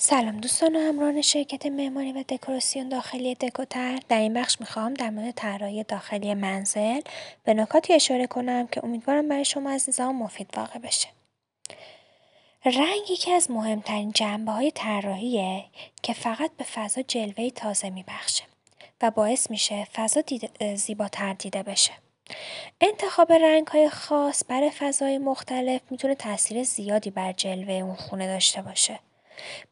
سلام دوستان و همراهان شرکت معماری و دکوراسیون داخلی دکوتر. در این بخش می‌خوام در مورد طراحی داخلی منزل به نکاتی اشاره کنم که امیدوارم برای شما عزیزان مفید واقع بشه. رنگ یکی از مهمترین جنبه های طراحیه که فقط به فضا جلوه تازه میبخشه و باعث میشه فضا زیباتر دیده بشه. انتخاب رنگ های خاص برای فضای مختلف می‌تونه تاثیر زیادی بر جلوه اون خونه داشته باشه.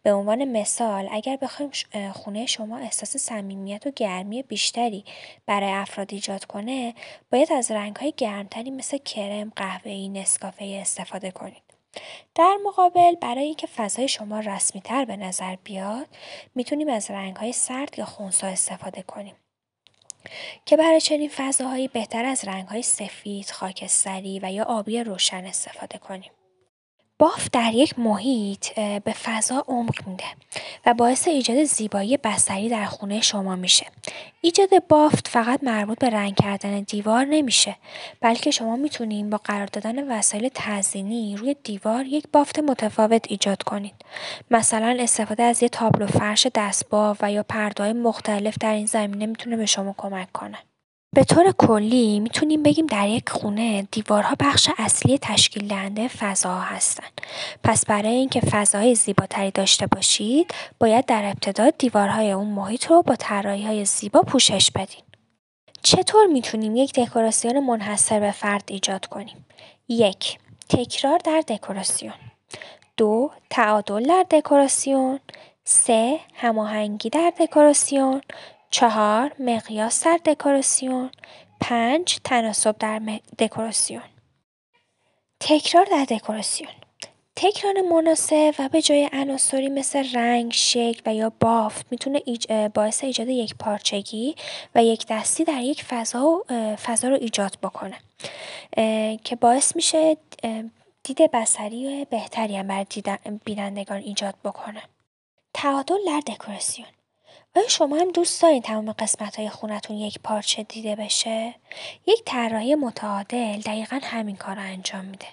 به عنوان مثال اگر بخوایم خونه شما احساس صمیمیت و گرمی بیشتری برای افراد ایجاد کنه باید از های گرمتری مثل کرم، قهوه‌ای، نسکافه استفاده کنید. در مقابل برای اینکه فضای شما رسمی تر به نظر بیاد می‌تونیم از رنگ های سرد یا خونسا استفاده کنیم. که برای چنین فضاهایی بهتر از رنگ های سفید، خاکستری و یا آبی روشن استفاده کنیم. بافت در یک محیط به فضا عمق میده و باعث ایجاد زیبایی بستری در خونه شما میشه. ایجاد بافت فقط مربوط به رنگ کردن دیوار نمیشه بلکه شما می‌تونید با قرار دادن وسایل تزیینی روی دیوار یک بافت متفاوت ایجاد کنید. مثلا استفاده از یه تابلو فرش دستباف و یا پرده‌های مختلف در این زمینه می‌تونه به شما کمک کنه. به طور کلی می‌تونیم بگیم در یک خونه دیوارها بخش اصلی تشکیل دهنده فضاها هستند. پس برای اینکه فضای زیباتری داشته باشید باید در ابتدا دیوارهای اون محیط رو با های زیبا پوشش بدین. چطور می‌تونیم یک دکوراسیون منحصر به فرد ایجاد کنیم؟ یک تکرار در دکوراسیون دو تعادل در دکوراسیون سه هماهنگی در دکوراسیون چهار مقیاس در دکوراسیون. پنج تناسب در دکوراسیون. تکرار در دکوراسیون. تکرار مناسب و به جای عناصری مثل رنگ، شکل و یا بافت می‌تونه باعث ایجاد یک پارچگی و یک دستی در یک فضا, فضا رو ایجاد بکنه. که باعث میشه دید بسری بهتری هم بر بینندگان ایجاد بکنه. تعادل در دکوراسیون. آیا شما هم دوست دارین تمام قسمت های خونتون یک پارچه دیده بشه؟ یک طراحی متعادل دقیقا همین کار رو انجام میده.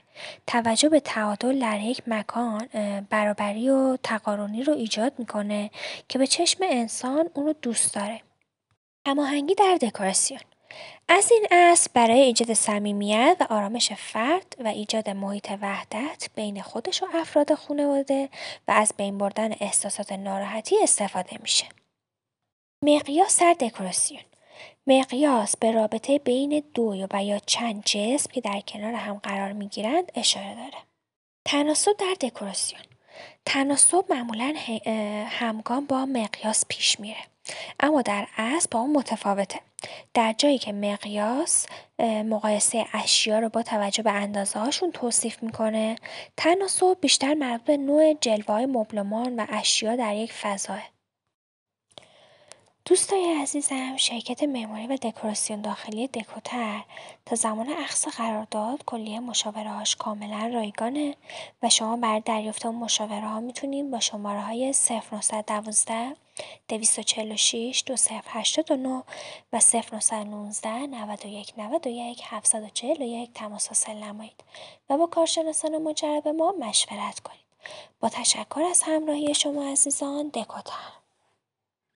توجه به تعادل در یک مکان برابری و تقارنی رو ایجاد می‌کنه که به چشم انسان اون رو دوست داره. هماهنگی در دکوراسیون از این اصل برای ایجاد صمیمیت و آرامش فرد و ایجاد محیط وحدت بین خودش و افراد خانواده و از بین بردن احساسات ناراحتی استفاده میشه. مقیاس در دکوراسیون. مقیاس به رابطه بین دو و یا چند جسم که در کنار هم قرار می گیرند اشاره داره. تناسب در دکوراسیون. تناسب معمولا همگام با مقیاس پیش میره. اما در اصل با اون متفاوته. در جایی که مقیاس مقایسه اشیا رو با توجه به اندازه هاشون توصیف می‌کنه تناسب بیشتر مربوط به نوع جلوه های مبلمان و اشیا در یک فضاه دوستای عزیزم شرکت معماری و دکوراسیون داخلی دکوتر تا زمان اخص قرارداد کلیه هاش کاملا رایگانه و شما برای دریافت اون ها می‌تونید با شماره های 0912 246 2089 و 0919 91 91 741 تماس حاصل نمایید و با کارشناسان مجرب ما مشورت کنید. با تشکر از همراهی شما عزیزان دکوتر